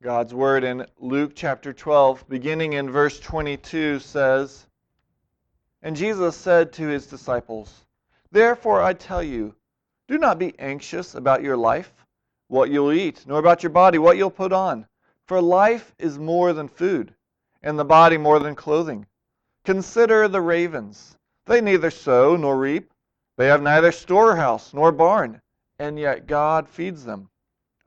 God's word in Luke chapter 12, beginning in verse 22, says, And Jesus said to his disciples, Therefore I tell you, do not be anxious about your life, what you'll eat, nor about your body, what you'll put on. For life is more than food, and the body more than clothing. Consider the ravens. They neither sow nor reap, they have neither storehouse nor barn, and yet God feeds them.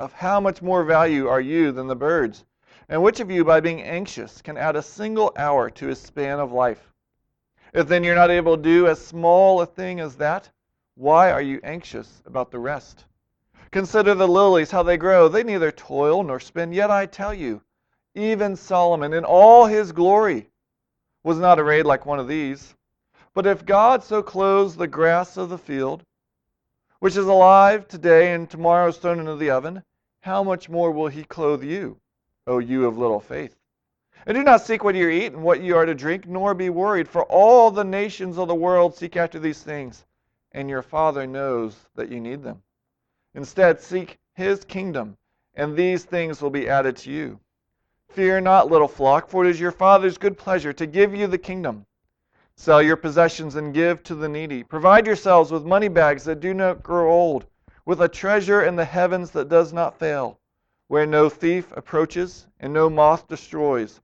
Of how much more value are you than the birds? And which of you, by being anxious, can add a single hour to his span of life? If then you're not able to do as small a thing as that, why are you anxious about the rest? Consider the lilies, how they grow. They neither toil nor spin. Yet I tell you, even Solomon in all his glory was not arrayed like one of these. But if God so clothes the grass of the field, which is alive today and tomorrow is thrown into the oven, how much more will he clothe you, O you of little faith? And do not seek what you eat and what you are to drink, nor be worried, for all the nations of the world seek after these things, and your Father knows that you need them. Instead, seek his kingdom, and these things will be added to you. Fear not, little flock, for it is your Father's good pleasure to give you the kingdom. Sell your possessions and give to the needy. Provide yourselves with money bags that do not grow old with a treasure in the heavens that does not fail, where no thief approaches and no moth destroys.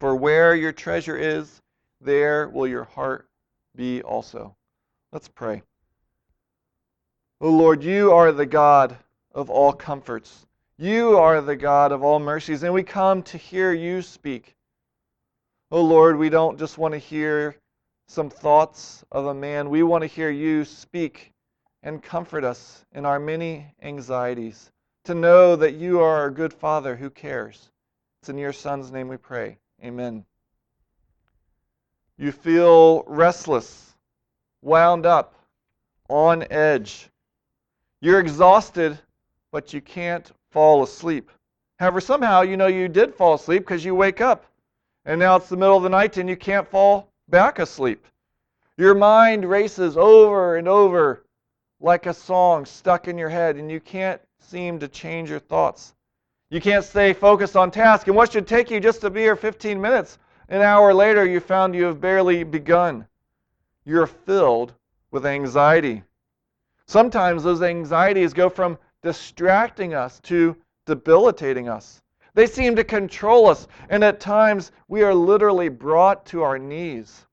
For where your treasure is, there will your heart be also. Let's pray. O Lord, you are the God of all comforts. You are the God of all mercies, and we come to hear you speak. O Lord, we don't just want to hear some thoughts of a man. We want to hear you speak and comfort us in our many anxieties, to know that you are our good Father who cares. It's in your Son's name we pray. Amen. You feel restless, wound up, on edge. You're exhausted, but you can't fall asleep. However, somehow you know you did fall asleep because you wake up, and now it's the middle of the night and you can't fall back asleep. Your mind races over and over like a song stuck in your head, and you can't seem to change your thoughts. You can't stay focused on task. And what should take you just to be here 15 minutes, an hour later, you found you have barely begun. You're filled with anxiety. Sometimes those anxieties go from distracting us to debilitating us. They seem to control us, and at times we are literally brought to our knees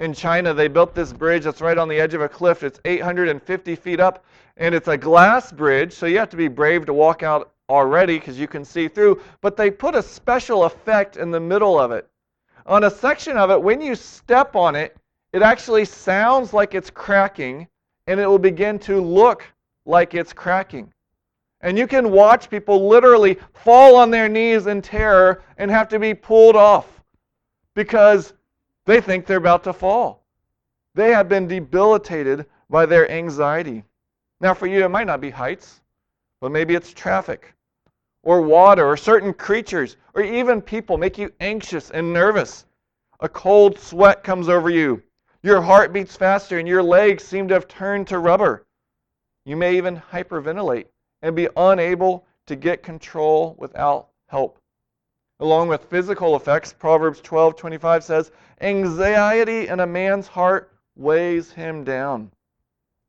in China, they built this bridge that's right on the edge of a cliff. It's 850 feet up, and it's a glass bridge, so you have to be brave to walk out already because you can see through. But they put a special effect in the middle of it. On a section of it, when you step on it, it actually sounds like it's cracking, and it will begin to look like it's cracking. And you can watch people literally fall on their knees in terror and have to be pulled off because they think they're about to fall. They have been debilitated by their anxiety. Now, for you, it might not be heights, but maybe it's traffic, or water, or certain creatures, or even people make you anxious and nervous. A cold sweat comes over you. Your heart beats faster, and your legs seem to have turned to rubber. You may even hyperventilate and be unable to get control without help. Along with physical effects, Proverbs 12:25 says, "Anxiety in a man's heart weighs him down."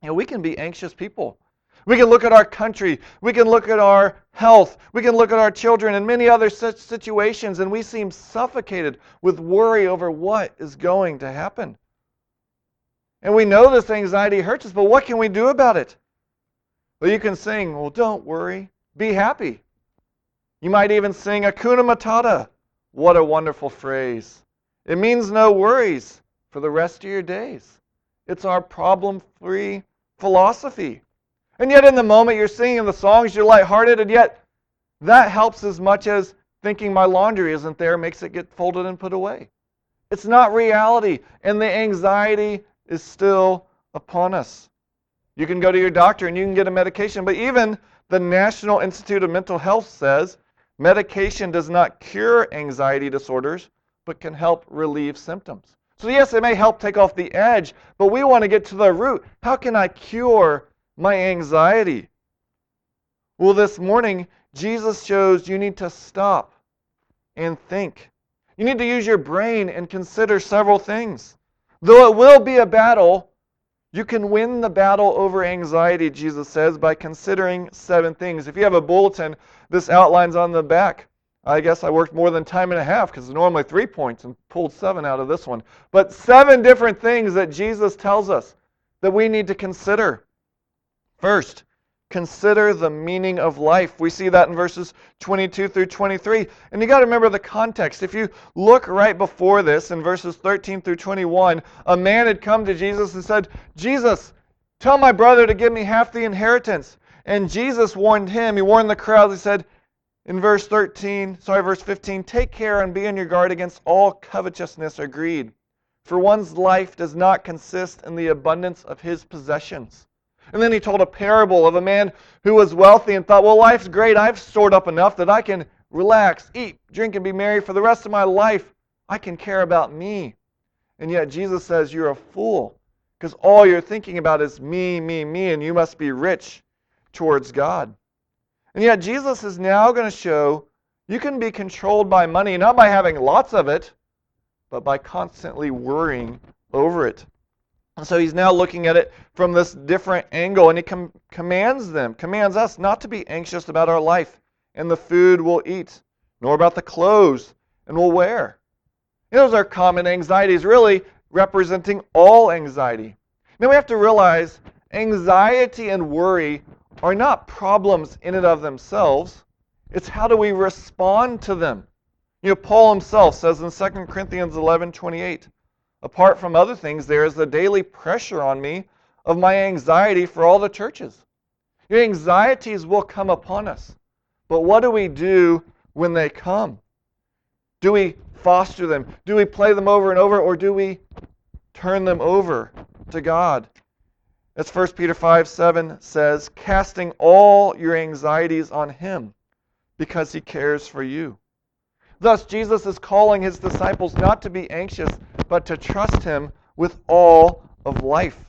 You know, we can be anxious people. We can look at our country, we can look at our health, we can look at our children and many other such situations and we seem suffocated with worry over what is going to happen. And we know this anxiety hurts us, but what can we do about it? Well, you can sing, well, don't worry, be happy. You might even sing Hakuna Matata. What a wonderful phrase. It means no worries for the rest of your days. It's our problem free philosophy. And yet, in the moment you're singing the songs, you're lighthearted, and yet that helps as much as thinking my laundry isn't there makes it get folded and put away. It's not reality, and the anxiety is still upon us. You can go to your doctor and you can get a medication, but even the National Institute of Mental Health says Medication does not cure anxiety disorders, but can help relieve symptoms. So, yes, it may help take off the edge, but we want to get to the root. How can I cure my anxiety? Well, this morning, Jesus shows you need to stop and think. You need to use your brain and consider several things. Though it will be a battle, you can win the battle over anxiety, Jesus says, by considering seven things. If you have a bulletin, this outlines on the back. I guess I worked more than time and a half because normally three points and pulled seven out of this one. But seven different things that Jesus tells us that we need to consider. First, consider the meaning of life. We see that in verses 22 through 23. And you got to remember the context. If you look right before this in verses 13 through 21, a man had come to Jesus and said, Jesus, tell my brother to give me half the inheritance. And Jesus warned him, he warned the crowd, he said, in verse 13, sorry, verse 15, take care and be on your guard against all covetousness or greed, for one's life does not consist in the abundance of his possessions. And then he told a parable of a man who was wealthy and thought, well, life's great. I've stored up enough that I can relax, eat, drink, and be merry for the rest of my life. I can care about me. And yet Jesus says, you're a fool because all you're thinking about is me, me, me, and you must be rich towards God. And yet, Jesus is now going to show you can be controlled by money, not by having lots of it, but by constantly worrying over it. So he's now looking at it from this different angle, and he com- commands them, commands us not to be anxious about our life and the food we'll eat, nor about the clothes and we'll wear. those are common anxieties, really representing all anxiety. Now we have to realize anxiety and worry are not problems in and of themselves. It's how do we respond to them. You know, Paul himself says in 2 Corinthians 11 28, apart from other things, there is the daily pressure on me of my anxiety for all the churches. Your anxieties will come upon us. But what do we do when they come? Do we foster them? Do we play them over and over? Or do we turn them over to God as 1 Peter 5 7 says, casting all your anxieties on him because he cares for you. Thus, Jesus is calling his disciples not to be anxious, but to trust him with all of life.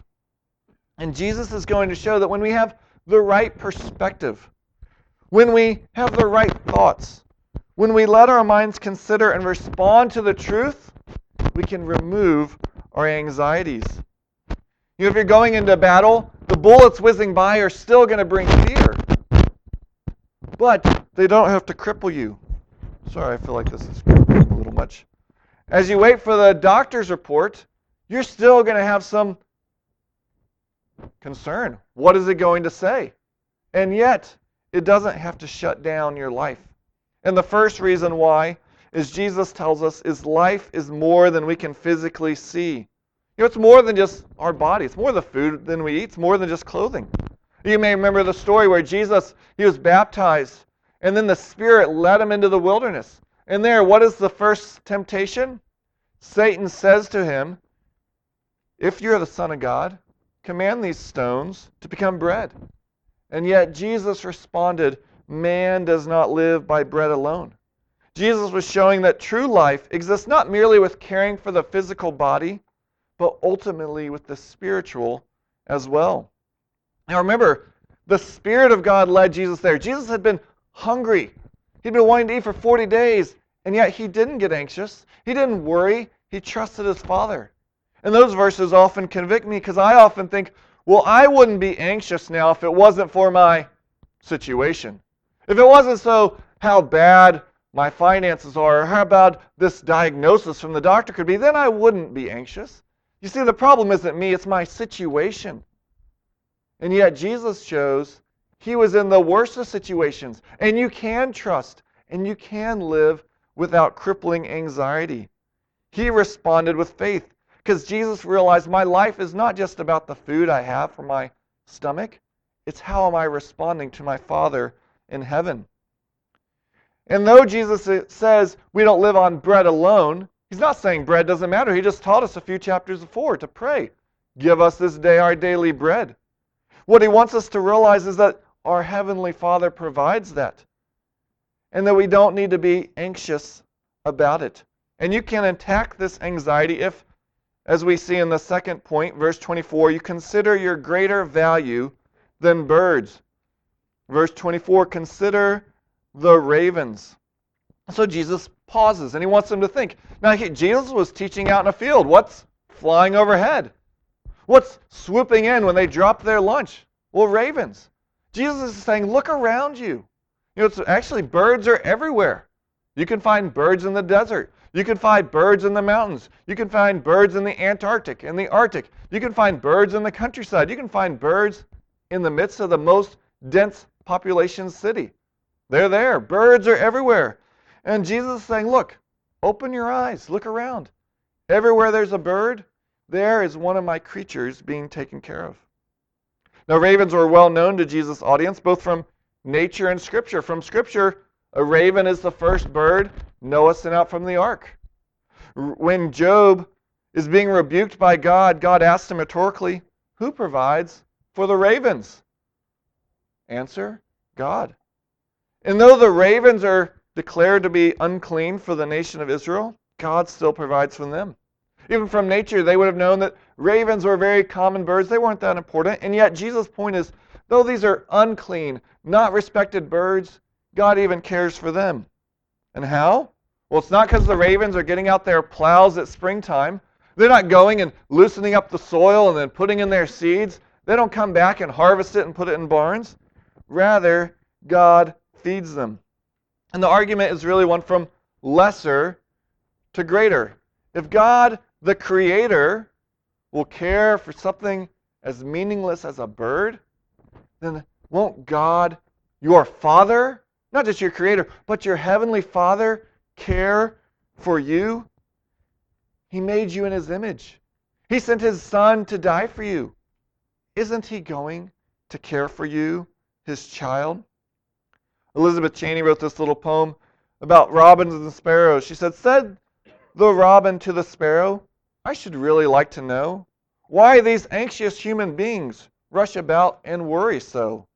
And Jesus is going to show that when we have the right perspective, when we have the right thoughts, when we let our minds consider and respond to the truth, we can remove our anxieties. You know, if you're going into battle, the bullets whizzing by are still going to bring fear. But they don't have to cripple you. Sorry, I feel like this is a little much. As you wait for the doctor's report, you're still going to have some concern. What is it going to say? And yet, it doesn't have to shut down your life. And the first reason why is Jesus tells us is life is more than we can physically see. You know, it's more than just our body. It's more the food than we eat. It's more than just clothing. You may remember the story where Jesus, he was baptized, and then the Spirit led him into the wilderness. And there, what is the first temptation? Satan says to him, If you're the Son of God, command these stones to become bread. And yet Jesus responded, Man does not live by bread alone. Jesus was showing that true life exists not merely with caring for the physical body, but ultimately with the spiritual as well. Now remember, the Spirit of God led Jesus there. Jesus had been hungry. He'd been wanting to eat for 40 days, and yet he didn't get anxious. He didn't worry. He trusted his Father. And those verses often convict me because I often think, well, I wouldn't be anxious now if it wasn't for my situation. If it wasn't so how bad my finances are, or how bad this diagnosis from the doctor could be, then I wouldn't be anxious. You see, the problem isn't me, it's my situation. And yet, Jesus shows he was in the worst of situations. And you can trust and you can live without crippling anxiety. He responded with faith because Jesus realized my life is not just about the food I have for my stomach, it's how am I responding to my Father in heaven. And though Jesus uh, says we don't live on bread alone, He's not saying bread doesn't matter. He just taught us a few chapters before to pray. Give us this day our daily bread. What he wants us to realize is that our Heavenly Father provides that. And that we don't need to be anxious about it. And you can attack this anxiety if, as we see in the second point, verse 24, you consider your greater value than birds. Verse 24, consider the ravens. So Jesus pauses and he wants them to think. Now, he, Jesus was teaching out in a field. What's flying overhead? What's swooping in when they drop their lunch? Well, ravens. Jesus is saying, look around you. You know, it's actually birds are everywhere. You can find birds in the desert. You can find birds in the mountains. You can find birds in the Antarctic and the Arctic. You can find birds in the countryside. You can find birds in the midst of the most dense population city. They're there. Birds are everywhere. And Jesus is saying, Look, open your eyes, look around. Everywhere there's a bird, there is one of my creatures being taken care of. Now, ravens were well known to Jesus' audience, both from nature and Scripture. From Scripture, a raven is the first bird Noah sent out from the ark. When Job is being rebuked by God, God asks him rhetorically, Who provides for the ravens? Answer God. And though the ravens are declared to be unclean for the nation of Israel, God still provides for them. Even from nature, they would have known that ravens were very common birds. They weren't that important. And yet, Jesus' point is though these are unclean, not respected birds, God even cares for them. And how? Well, it's not because the ravens are getting out their plows at springtime. They're not going and loosening up the soil and then putting in their seeds. They don't come back and harvest it and put it in barns. Rather, God feeds them. And the argument is really one from lesser to greater. If God, the Creator, will care for something as meaningless as a bird, then won't God, your Father, not just your Creator, but your Heavenly Father, care for you? He made you in His image. He sent His Son to die for you. Isn't He going to care for you, His child? Elizabeth Cheney wrote this little poem about robins and sparrows. She said, Said the robin to the sparrow, I should really like to know why these anxious human beings rush about and worry so.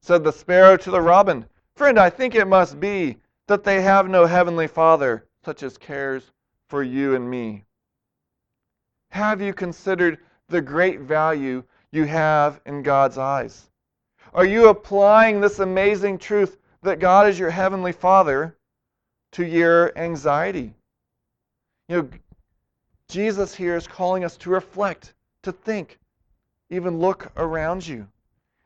Said the sparrow to the robin, Friend, I think it must be that they have no heavenly Father such as cares for you and me. Have you considered the great value you have in God's eyes? Are you applying this amazing truth that God is your heavenly Father to your anxiety? You know, Jesus here is calling us to reflect, to think, even look around you.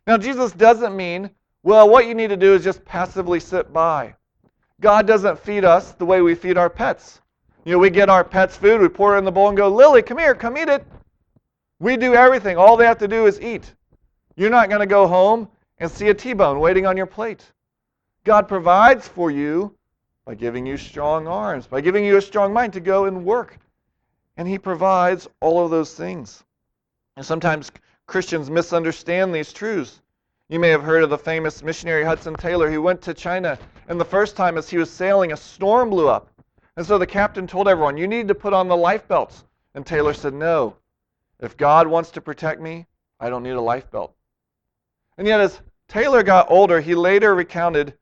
Now, Jesus doesn't mean, well, what you need to do is just passively sit by. God doesn't feed us the way we feed our pets. You know, we get our pets food, we pour it in the bowl and go, Lily, come here, come eat it. We do everything. All they have to do is eat. You're not going to go home and see a T bone waiting on your plate. God provides for you by giving you strong arms, by giving you a strong mind to go and work. And He provides all of those things. And sometimes Christians misunderstand these truths. You may have heard of the famous missionary Hudson Taylor who went to China, and the first time as he was sailing, a storm blew up. And so the captain told everyone, You need to put on the life belts. And Taylor said, No. If God wants to protect me, I don't need a life belt. And yet, as Taylor got older, he later recounted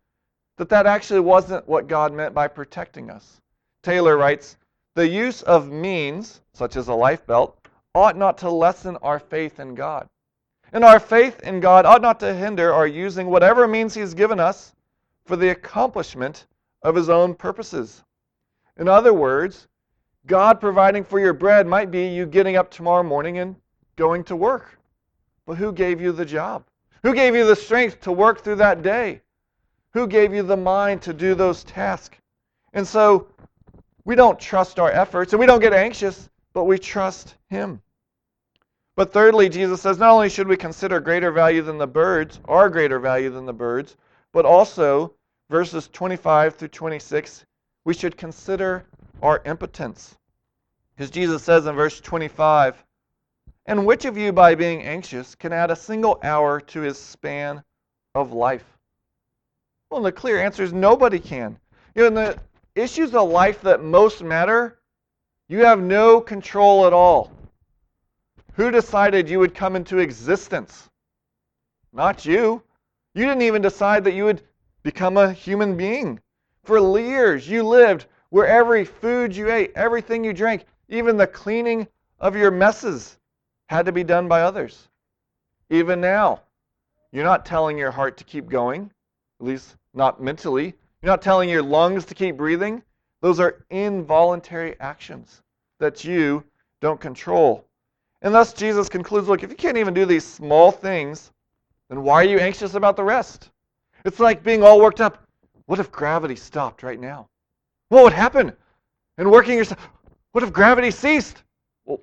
that that actually wasn't what God meant by protecting us. Taylor writes, The use of means, such as a life belt, ought not to lessen our faith in God. And our faith in God ought not to hinder our using whatever means He's given us for the accomplishment of His own purposes. In other words, God providing for your bread might be you getting up tomorrow morning and going to work. But who gave you the job? Who gave you the strength to work through that day? Who gave you the mind to do those tasks? And so we don't trust our efforts and we don't get anxious, but we trust Him. But thirdly, Jesus says not only should we consider greater value than the birds, our greater value than the birds, but also, verses 25 through 26, we should consider our impotence. Because Jesus says in verse 25, And which of you, by being anxious, can add a single hour to his span of life? Well, the clear answer is nobody can. You know, in the issues of life that most matter, you have no control at all. Who decided you would come into existence? Not you. You didn't even decide that you would become a human being. For years, you lived where every food you ate, everything you drank, even the cleaning of your messes had to be done by others. Even now, you're not telling your heart to keep going, at least not mentally. You're not telling your lungs to keep breathing. Those are involuntary actions that you don't control. And thus Jesus concludes look, if you can't even do these small things, then why are you anxious about the rest? It's like being all worked up. What if gravity stopped right now? What would happen? And working yourself, what if gravity ceased? Well,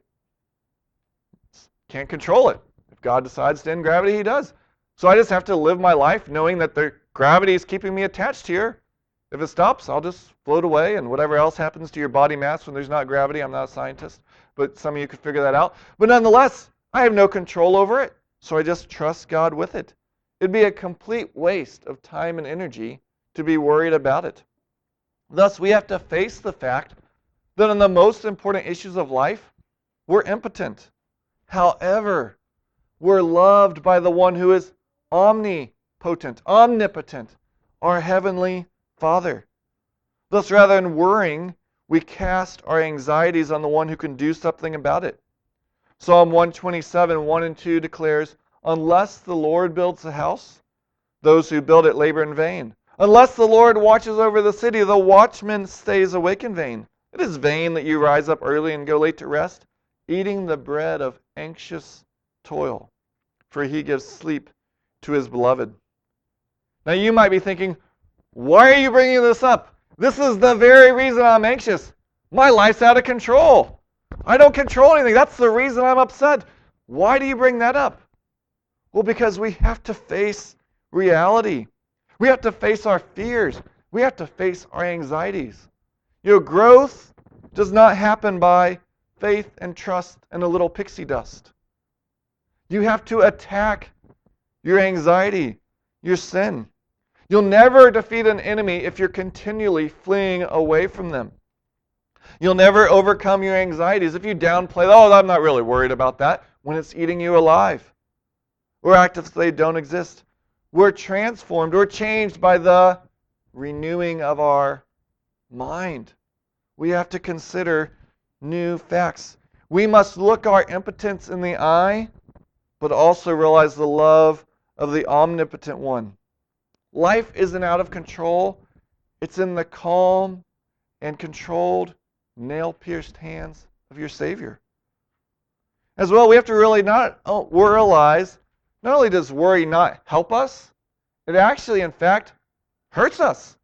can't control it. If God decides to end gravity, He does. So I just have to live my life knowing that the gravity is keeping me attached here. If it stops, I'll just float away, and whatever else happens to your body mass when there's not gravity, I'm not a scientist, but some of you could figure that out. But nonetheless, I have no control over it, so I just trust God with it. It'd be a complete waste of time and energy to be worried about it. Thus, we have to face the fact that on the most important issues of life, we're impotent. However, we're loved by the one who is omnipotent, omnipotent, our heavenly Father. Thus, rather than worrying, we cast our anxieties on the one who can do something about it. Psalm 127, 1 and 2 declares, Unless the Lord builds the house, those who build it labor in vain. Unless the Lord watches over the city, the watchman stays awake in vain. It is vain that you rise up early and go late to rest, eating the bread of anxious toil, for he gives sleep to his beloved. Now you might be thinking, why are you bringing this up? This is the very reason I'm anxious. My life's out of control. I don't control anything. That's the reason I'm upset. Why do you bring that up? Well, because we have to face reality. We have to face our fears. We have to face our anxieties. You know, growth does not happen by faith and trust and a little pixie dust. You have to attack your anxiety, your sin. You'll never defeat an enemy if you're continually fleeing away from them. You'll never overcome your anxieties if you downplay, oh, I'm not really worried about that, when it's eating you alive. Or act as if they don't exist. We're transformed, we're changed by the renewing of our mind. We have to consider new facts. We must look our impotence in the eye, but also realize the love of the omnipotent one. Life isn't out of control, it's in the calm and controlled, nail pierced hands of your Savior. As well, we have to really not oh, realize not only does worry not help us, it actually, in fact, hurts us.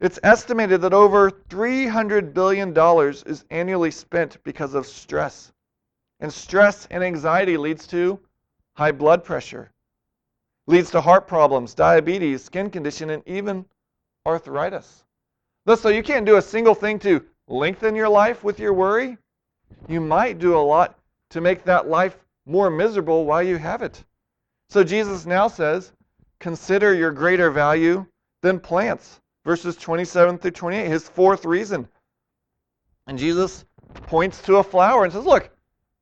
It's estimated that over $300 billion is annually spent because of stress. And stress and anxiety leads to high blood pressure, leads to heart problems, diabetes, skin condition, and even arthritis. Thus, so you can't do a single thing to lengthen your life with your worry. You might do a lot to make that life more miserable while you have it. So Jesus now says, consider your greater value than plants. Verses 27 through 28, his fourth reason. And Jesus points to a flower and says, Look,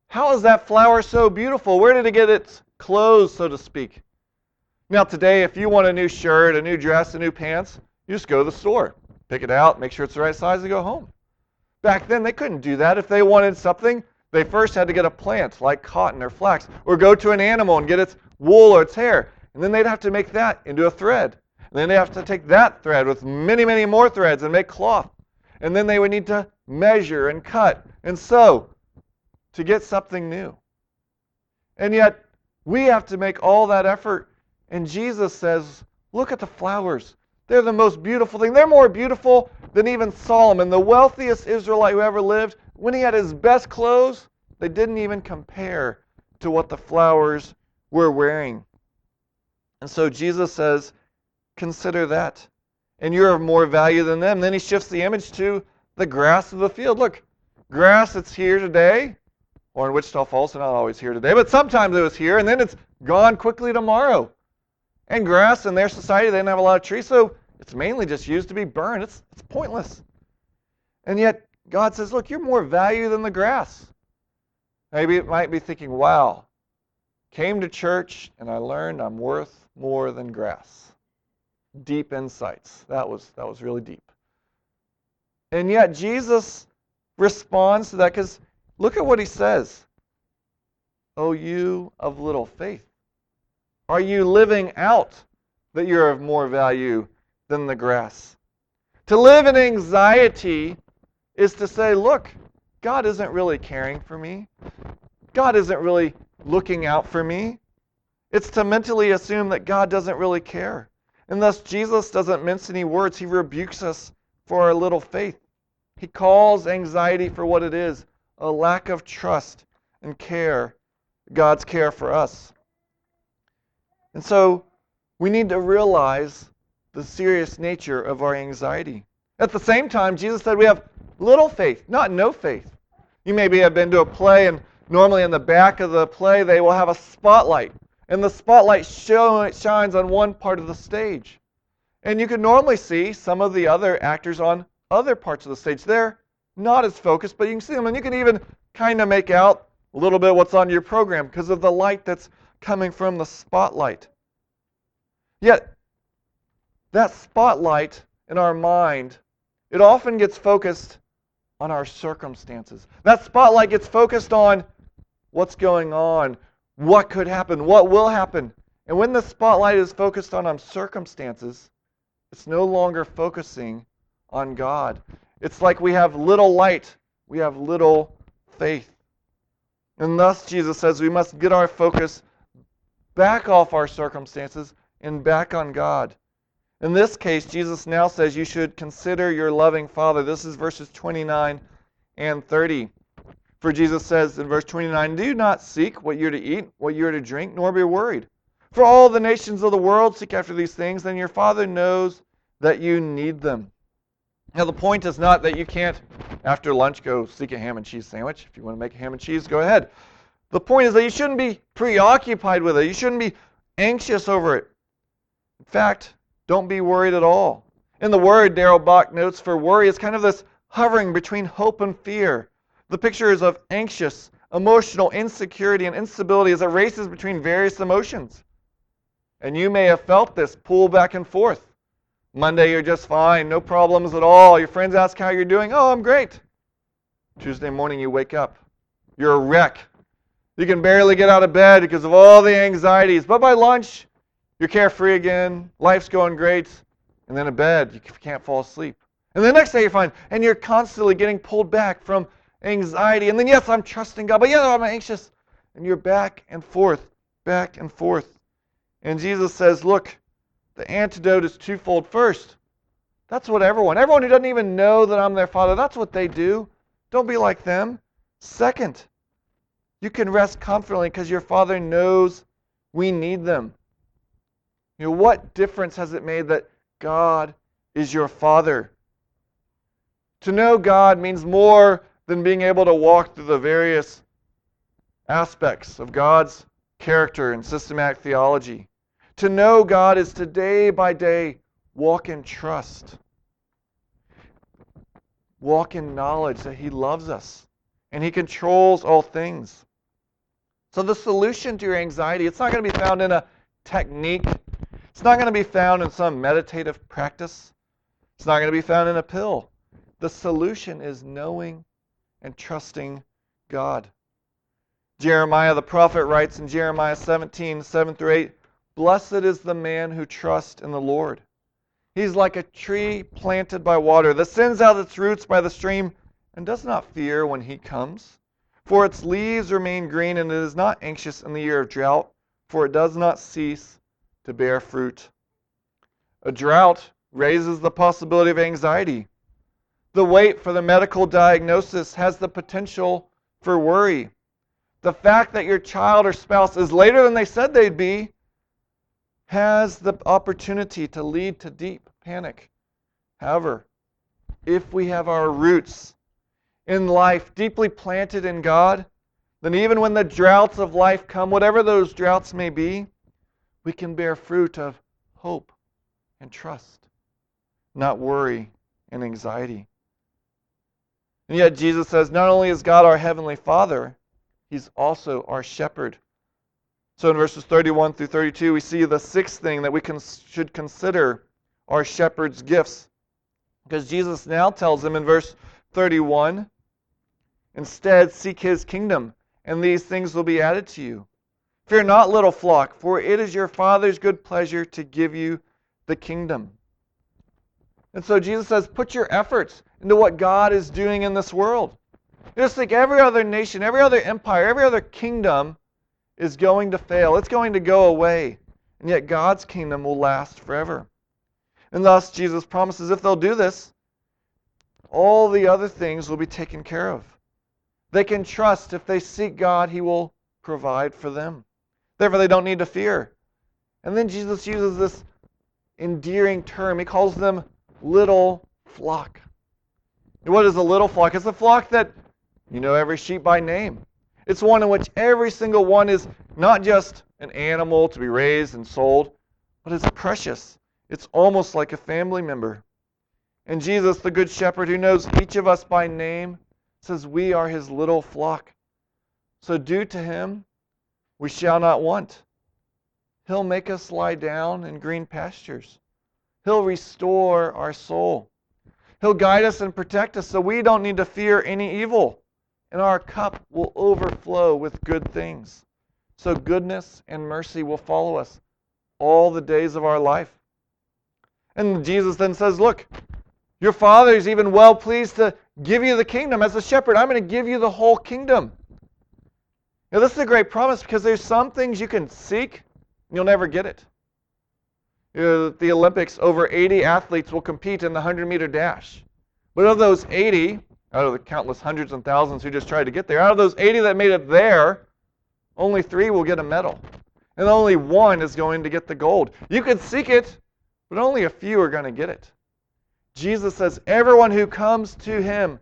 how is that flower so beautiful? Where did it get its clothes, so to speak? Now, today, if you want a new shirt, a new dress, a new pants, you just go to the store, pick it out, make sure it's the right size, and go home. Back then, they couldn't do that. If they wanted something, they first had to get a plant like cotton or flax, or go to an animal and get its wool or its hair. And then they'd have to make that into a thread. And then they have to take that thread with many, many more threads and make cloth. And then they would need to measure and cut and sew to get something new. And yet, we have to make all that effort and Jesus says, Look at the flowers. They're the most beautiful thing. They're more beautiful than even Solomon, the wealthiest Israelite who ever lived. When he had his best clothes, they didn't even compare to what the flowers were wearing. And so Jesus says, Consider that. And you're of more value than them. Then he shifts the image to the grass of the field. Look, grass that's here today, or in Wichita Falls, it's not always here today, but sometimes it was here, and then it's gone quickly tomorrow. And grass in their society, they didn't have a lot of trees, so it's mainly just used to be burned. It's, it's pointless. And yet, God says, look, you're more value than the grass. Maybe it might be thinking, wow, came to church and I learned I'm worth more than grass. Deep insights. That was, that was really deep. And yet, Jesus responds to that because look at what he says. Oh, you of little faith. Are you living out that you're of more value than the grass. To live in anxiety is to say, look, God isn't really caring for me. God isn't really looking out for me. It's to mentally assume that God doesn't really care. And thus, Jesus doesn't mince any words. He rebukes us for our little faith. He calls anxiety for what it is a lack of trust and care, God's care for us. And so, we need to realize the serious nature of our anxiety. At the same time, Jesus said we have little faith, not no faith. You maybe have been to a play, and normally in the back of the play, they will have a spotlight. And the spotlight show, shines on one part of the stage. And you can normally see some of the other actors on other parts of the stage. They're not as focused, but you can see them. And you can even kind of make out a little bit what's on your program because of the light that's coming from the spotlight. Yet, that spotlight in our mind, it often gets focused on our circumstances. That spotlight gets focused on what's going on, what could happen, what will happen. And when the spotlight is focused on our circumstances, it's no longer focusing on God. It's like we have little light, we have little faith. And thus, Jesus says we must get our focus back off our circumstances and back on God. In this case, Jesus now says you should consider your loving Father. This is verses 29 and 30. For Jesus says in verse 29, Do not seek what you're to eat, what you're to drink, nor be worried. For all the nations of the world seek after these things, and your Father knows that you need them. Now, the point is not that you can't, after lunch, go seek a ham and cheese sandwich. If you want to make a ham and cheese, go ahead. The point is that you shouldn't be preoccupied with it. You shouldn't be anxious over it. In fact, don't be worried at all. In the word, Darrell Bock notes for worry is kind of this hovering between hope and fear. The picture is of anxious, emotional insecurity and instability as it races between various emotions. And you may have felt this pull back and forth. Monday, you're just fine, no problems at all. Your friends ask how you're doing. Oh, I'm great. Tuesday morning, you wake up. You're a wreck. You can barely get out of bed because of all the anxieties. But by lunch, you're carefree again, life's going great, and then a bed, you can't fall asleep. And the next day you're fine, and you're constantly getting pulled back from anxiety. And then, yes, I'm trusting God, but yeah, I'm anxious. And you're back and forth, back and forth. And Jesus says, look, the antidote is twofold. First, that's what everyone, everyone who doesn't even know that I'm their father, that's what they do. Don't be like them. Second, you can rest confidently because your father knows we need them. You know, what difference has it made that God is your Father? To know God means more than being able to walk through the various aspects of God's character and systematic theology. To know God is to day by day walk in trust, walk in knowledge that He loves us and He controls all things. So the solution to your anxiety, it's not going to be found in a technique it's not going to be found in some meditative practice. It's not going to be found in a pill. The solution is knowing and trusting God. Jeremiah the prophet writes in Jeremiah 17, 7 through 8, Blessed is the man who trusts in the Lord. He's like a tree planted by water that sends out its roots by the stream and does not fear when he comes. For its leaves remain green, and it is not anxious in the year of drought, for it does not cease to bear fruit. A drought raises the possibility of anxiety. The wait for the medical diagnosis has the potential for worry. The fact that your child or spouse is later than they said they'd be has the opportunity to lead to deep panic. However, if we have our roots in life deeply planted in God, then even when the droughts of life come, whatever those droughts may be, we can bear fruit of hope and trust, not worry and anxiety. And yet, Jesus says not only is God our Heavenly Father, He's also our shepherd. So in verses 31 through 32, we see the sixth thing that we can, should consider our shepherd's gifts. Because Jesus now tells them in verse 31 instead, seek His kingdom, and these things will be added to you. Fear not, little flock, for it is your Father's good pleasure to give you the kingdom. And so Jesus says, put your efforts into what God is doing in this world. Just like every other nation, every other empire, every other kingdom is going to fail. It's going to go away. And yet God's kingdom will last forever. And thus, Jesus promises if they'll do this, all the other things will be taken care of. They can trust if they seek God, He will provide for them. Therefore, they don't need to fear. And then Jesus uses this endearing term. He calls them little flock. what is a little flock? It's a flock that you know every sheep by name. It's one in which every single one is not just an animal to be raised and sold, but it's precious. It's almost like a family member. And Jesus, the Good Shepherd who knows each of us by name, says we are his little flock. So due to him, we shall not want. He'll make us lie down in green pastures. He'll restore our soul. He'll guide us and protect us so we don't need to fear any evil. And our cup will overflow with good things. So goodness and mercy will follow us all the days of our life. And Jesus then says, Look, your Father is even well pleased to give you the kingdom. As a shepherd, I'm going to give you the whole kingdom. Now, this is a great promise because there's some things you can seek, and you'll never get it. You know, the Olympics, over 80 athletes will compete in the 100 meter dash. But of those 80, out of the countless hundreds and thousands who just tried to get there, out of those 80 that made it there, only three will get a medal. And only one is going to get the gold. You can seek it, but only a few are going to get it. Jesus says, Everyone who comes to him,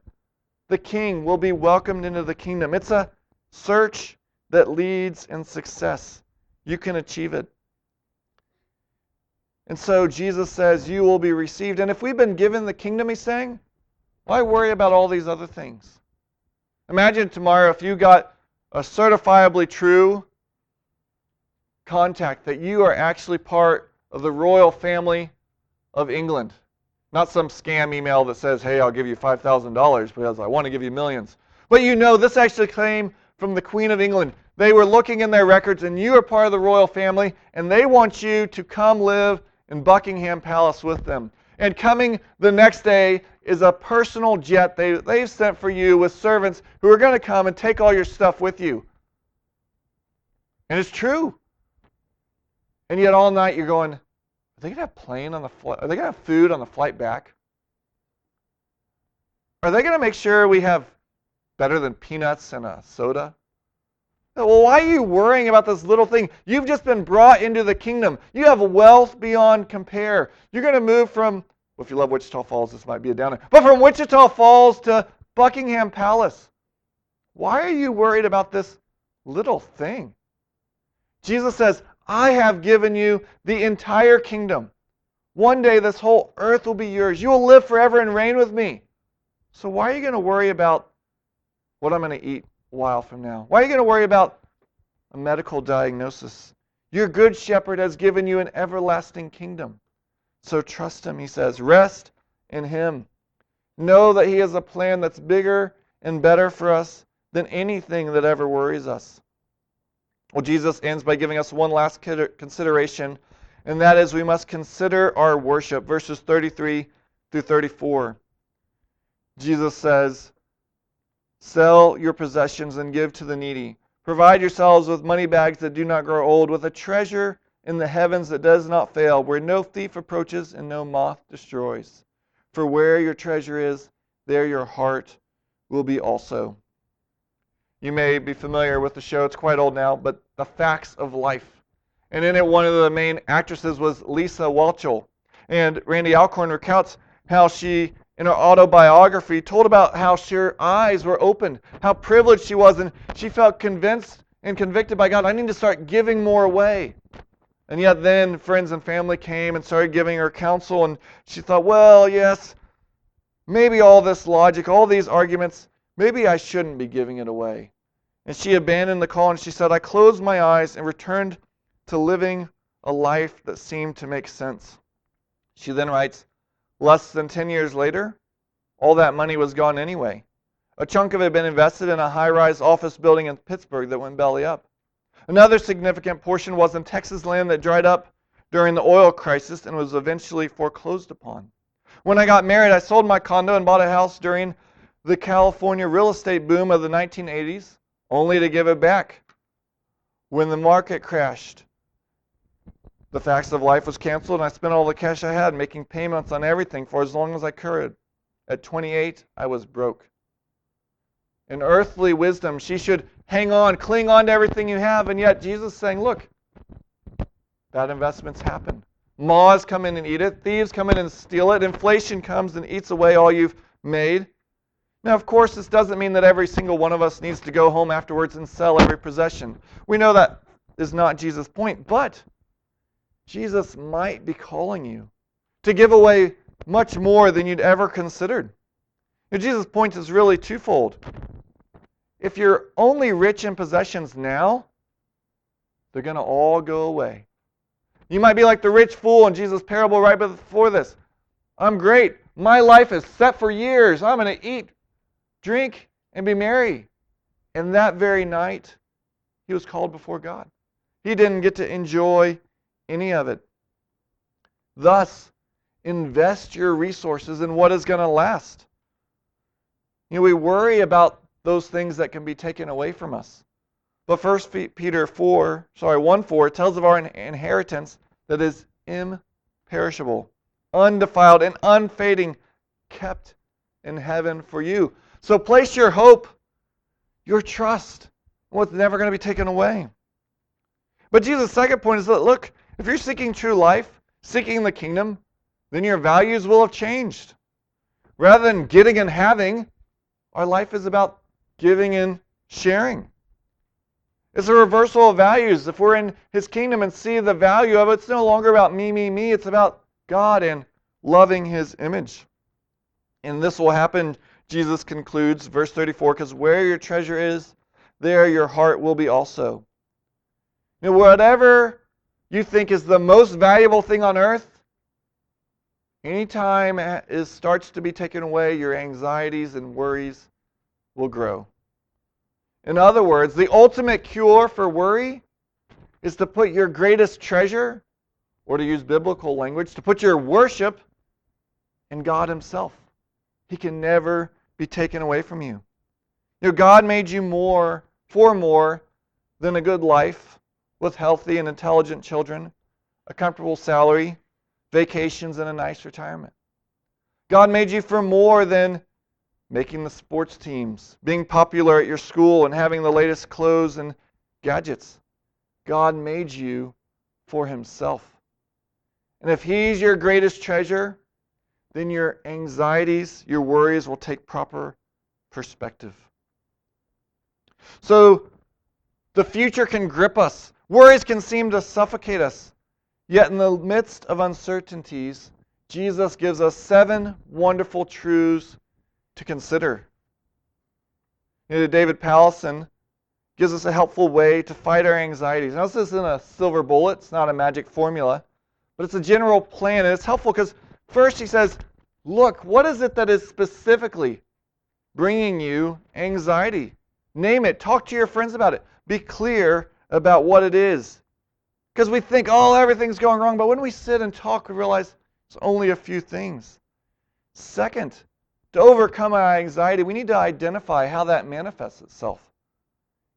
the king, will be welcomed into the kingdom. It's a search that leads in success. You can achieve it. And so Jesus says, You will be received. And if we've been given the kingdom, he's saying, why worry about all these other things? Imagine tomorrow if you got a certifiably true contact that you are actually part of the royal family of England. Not some scam email that says, hey, I'll give you $5,000 because I want to give you millions. But you know, this actually came from the Queen of England. They were looking in their records, and you are part of the royal family, and they want you to come live in Buckingham Palace with them. And coming the next day is a personal jet they, they've sent for you with servants who are going to come and take all your stuff with you. And it's true. And yet all night you're going, are they to have plane on the flight? Are they to have food on the flight back? Are they to make sure we have better than peanuts and a soda? Well, why are you worrying about this little thing? You've just been brought into the kingdom. You have wealth beyond compare. You're going to move from, well, if you love Wichita Falls, this might be a downer, but from Wichita Falls to Buckingham Palace. Why are you worried about this little thing? Jesus says, I have given you the entire kingdom. One day this whole earth will be yours. You will live forever and reign with me. So why are you going to worry about what I'm going to eat a while from now? Why are you going to worry about a medical diagnosis? Your good shepherd has given you an everlasting kingdom. So trust him, he says. Rest in him. Know that he has a plan that's bigger and better for us than anything that ever worries us. Well, Jesus ends by giving us one last consideration, and that is we must consider our worship. Verses 33 through 34. Jesus says, Sell your possessions and give to the needy. Provide yourselves with money bags that do not grow old, with a treasure in the heavens that does not fail, where no thief approaches and no moth destroys. For where your treasure is, there your heart will be also. You may be familiar with the show, it's quite old now, but The Facts of Life. And in it, one of the main actresses was Lisa Whelchel. And Randy Alcorn recounts how she in her autobiography told about how her eyes were opened, how privileged she was, and she felt convinced and convicted by God, I need to start giving more away. And yet then friends and family came and started giving her counsel, and she thought, well, yes, maybe all this logic, all these arguments, maybe I shouldn't be giving it away. And she abandoned the call and she said, I closed my eyes and returned to living a life that seemed to make sense. She then writes, Less than 10 years later, all that money was gone anyway. A chunk of it had been invested in a high rise office building in Pittsburgh that went belly up. Another significant portion was in Texas land that dried up during the oil crisis and was eventually foreclosed upon. When I got married, I sold my condo and bought a house during the California real estate boom of the 1980s, only to give it back when the market crashed. The Facts of Life was canceled, and I spent all the cash I had making payments on everything for as long as I could. At 28, I was broke. In earthly wisdom, she should hang on, cling on to everything you have, and yet Jesus is saying, Look, bad investments happen. Moths come in and eat it, thieves come in and steal it, inflation comes and eats away all you've made. Now, of course, this doesn't mean that every single one of us needs to go home afterwards and sell every possession. We know that is not Jesus' point, but Jesus might be calling you to give away much more than you'd ever considered. Now, Jesus' point is really twofold. If you're only rich in possessions now, they're going to all go away. You might be like the rich fool in Jesus' parable right before this. I'm great. My life is set for years. I'm going to eat, drink, and be merry. And that very night, he was called before God. He didn't get to enjoy any of it. Thus, invest your resources in what is going to last. You know, we worry about those things that can be taken away from us. But First Peter 4, sorry, 1 4 tells of our inheritance that is imperishable, undefiled, and unfading, kept in heaven for you. So place your hope, your trust, what's never going to be taken away. But Jesus' second point is that look, if you're seeking true life, seeking the kingdom, then your values will have changed. Rather than getting and having, our life is about giving and sharing. It's a reversal of values. If we're in His kingdom and see the value of it, it's no longer about me, me, me. It's about God and loving His image. And this will happen, Jesus concludes, verse 34, because where your treasure is, there your heart will be also. You know, whatever you think is the most valuable thing on earth, anytime it starts to be taken away, your anxieties and worries will grow. In other words, the ultimate cure for worry is to put your greatest treasure, or to use biblical language, to put your worship in God Himself. He can never be taken away from you. You know, God made you more, for more than a good life with healthy and intelligent children, a comfortable salary, vacations, and a nice retirement. God made you for more than making the sports teams, being popular at your school, and having the latest clothes and gadgets. God made you for Himself. And if He's your greatest treasure, then your anxieties, your worries will take proper perspective. So the future can grip us Worries can seem to suffocate us. Yet, in the midst of uncertainties, Jesus gives us seven wonderful truths to consider. You know, David Powlison gives us a helpful way to fight our anxieties. Now, this isn't a silver bullet, it's not a magic formula, but it's a general plan, and it's helpful because first he says, Look, what is it that is specifically bringing you anxiety? Name it, talk to your friends about it. Be clear about what it is. Because we think, oh, everything's going wrong. But when we sit and talk, we realize it's only a few things. Second, to overcome our anxiety, we need to identify how that manifests itself.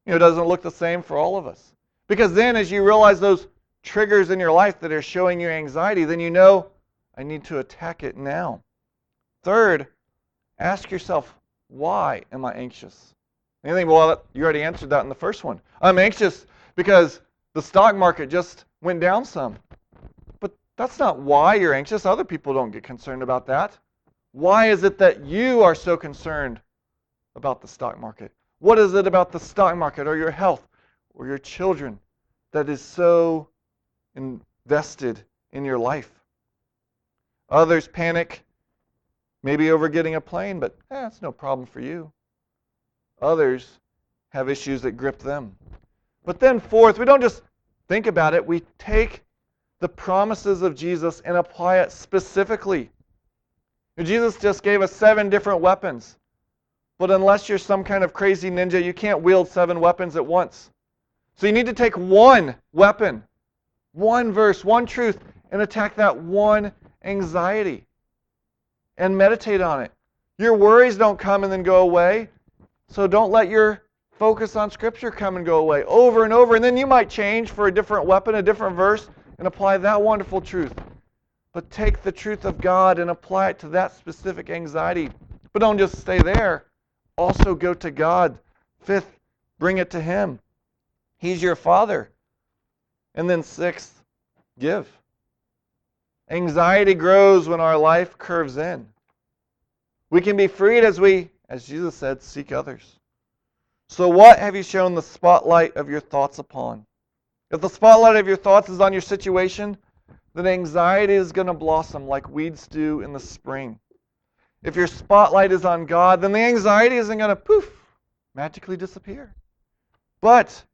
You know, it doesn't look the same for all of us. Because then, as you realize those triggers in your life that are showing you anxiety, then you know, I need to attack it now. Third, ask yourself, why am I anxious? And think, well, you already answered that in the first one. I'm anxious because the stock market just went down some. But that's not why you're anxious. Other people don't get concerned about that. Why is it that you are so concerned about the stock market? What is it about the stock market or your health or your children that is so invested in your life? Others panic, maybe over getting a plane, but eh, no problem for you. Others have issues that grip them. But then, fourth, we don't just think about it, we take the promises of Jesus and apply it specifically. Jesus just gave us seven different weapons. But unless you're some kind of crazy ninja, you can't wield seven weapons at once. So you need to take one weapon, one verse, one truth, and attack that one anxiety. and meditate on it. Your worries don't come and then go away. So don't let your focus on Scripture come and go away over and over. And then you might change for a different weapon, a different verse, and apply that wonderful truth. But take the truth of God and apply it to that specific anxiety. But don't just stay there. Also go to God. Fifth, bring it to Him. He's your Father. And then sixth, give. Anxiety grows when our life curves in. We can be freed as we, as Jesus said, seek others. So, what have you shown the spotlight of your thoughts upon? If the spotlight of your thoughts is on your situation, then anxiety is going to blossom like weeds do in the spring. If your spotlight is on God, then the anxiety isn't going to poof, magically disappear. But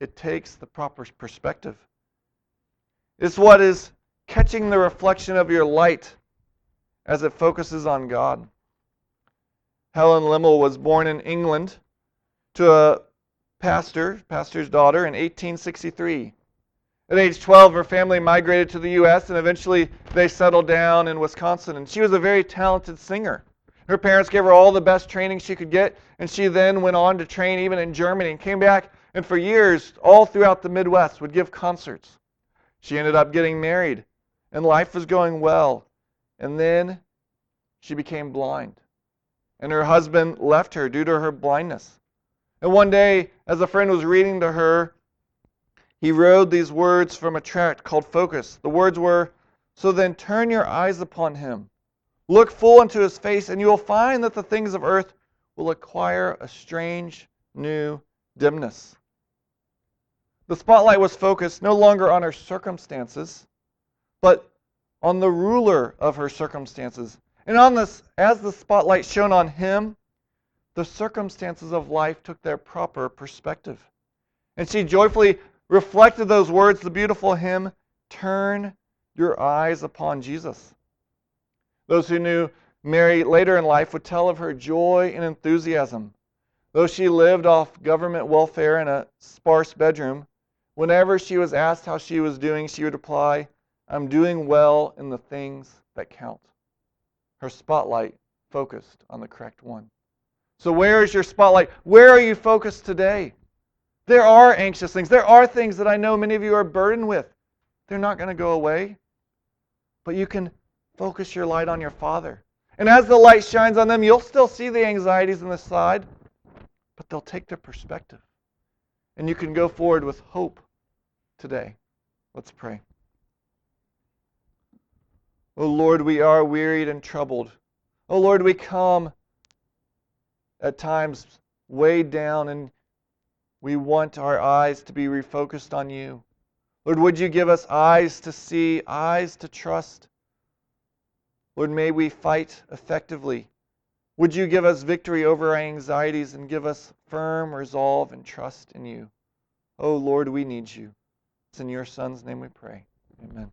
it takes the proper perspective. It's what is catching the reflection of your light as it focuses on God. Helen Lemmel was born in England to a pastor, pastor's daughter, in 1863. At age 12, her family migrated to the U.S. and eventually they settled down in Wisconsin. And she was a very talented singer. Her parents gave her all the best training she could get, and she then went on to train even in Germany and came back and for years, all throughout the Midwest, would give concerts. She ended up getting married and life was going well. And then she became blind. And her husband left her due to her blindness. And one day, as a friend was reading to her, he wrote these words from a tract called Focus. The words were So then turn your eyes upon him, look full into his face, and you will find that the things of earth will acquire a strange new dimness. The spotlight was focused no longer on her circumstances, but on the ruler of her circumstances. And on this, as the spotlight shone on him, the circumstances of life took their proper perspective. And she joyfully reflected those words, the beautiful hymn, Turn your eyes upon Jesus. Those who knew Mary later in life would tell of her joy and enthusiasm. Though she lived off government welfare in a sparse bedroom, whenever she was asked how she was doing, she would reply, I'm doing well in the things that count. Her spotlight focused on the correct one. So, where is your spotlight? Where are you focused today? There are anxious things. There are things that I know many of you are burdened with. They're not going to go away. But you can focus your light on your Father. And as the light shines on them, you'll still see the anxieties on the side, but they'll take their perspective. And you can go forward with hope today. Let's pray. O oh Lord, we are wearied and troubled. O oh Lord, we come at times weighed down and we want our eyes to be refocused on you. Lord, would you give us eyes to see, eyes to trust? Lord, may we fight effectively. Would you give us victory over our anxieties and give us firm resolve and trust in you? Oh, Lord, we need you. It's in your Son's name we pray. Amen.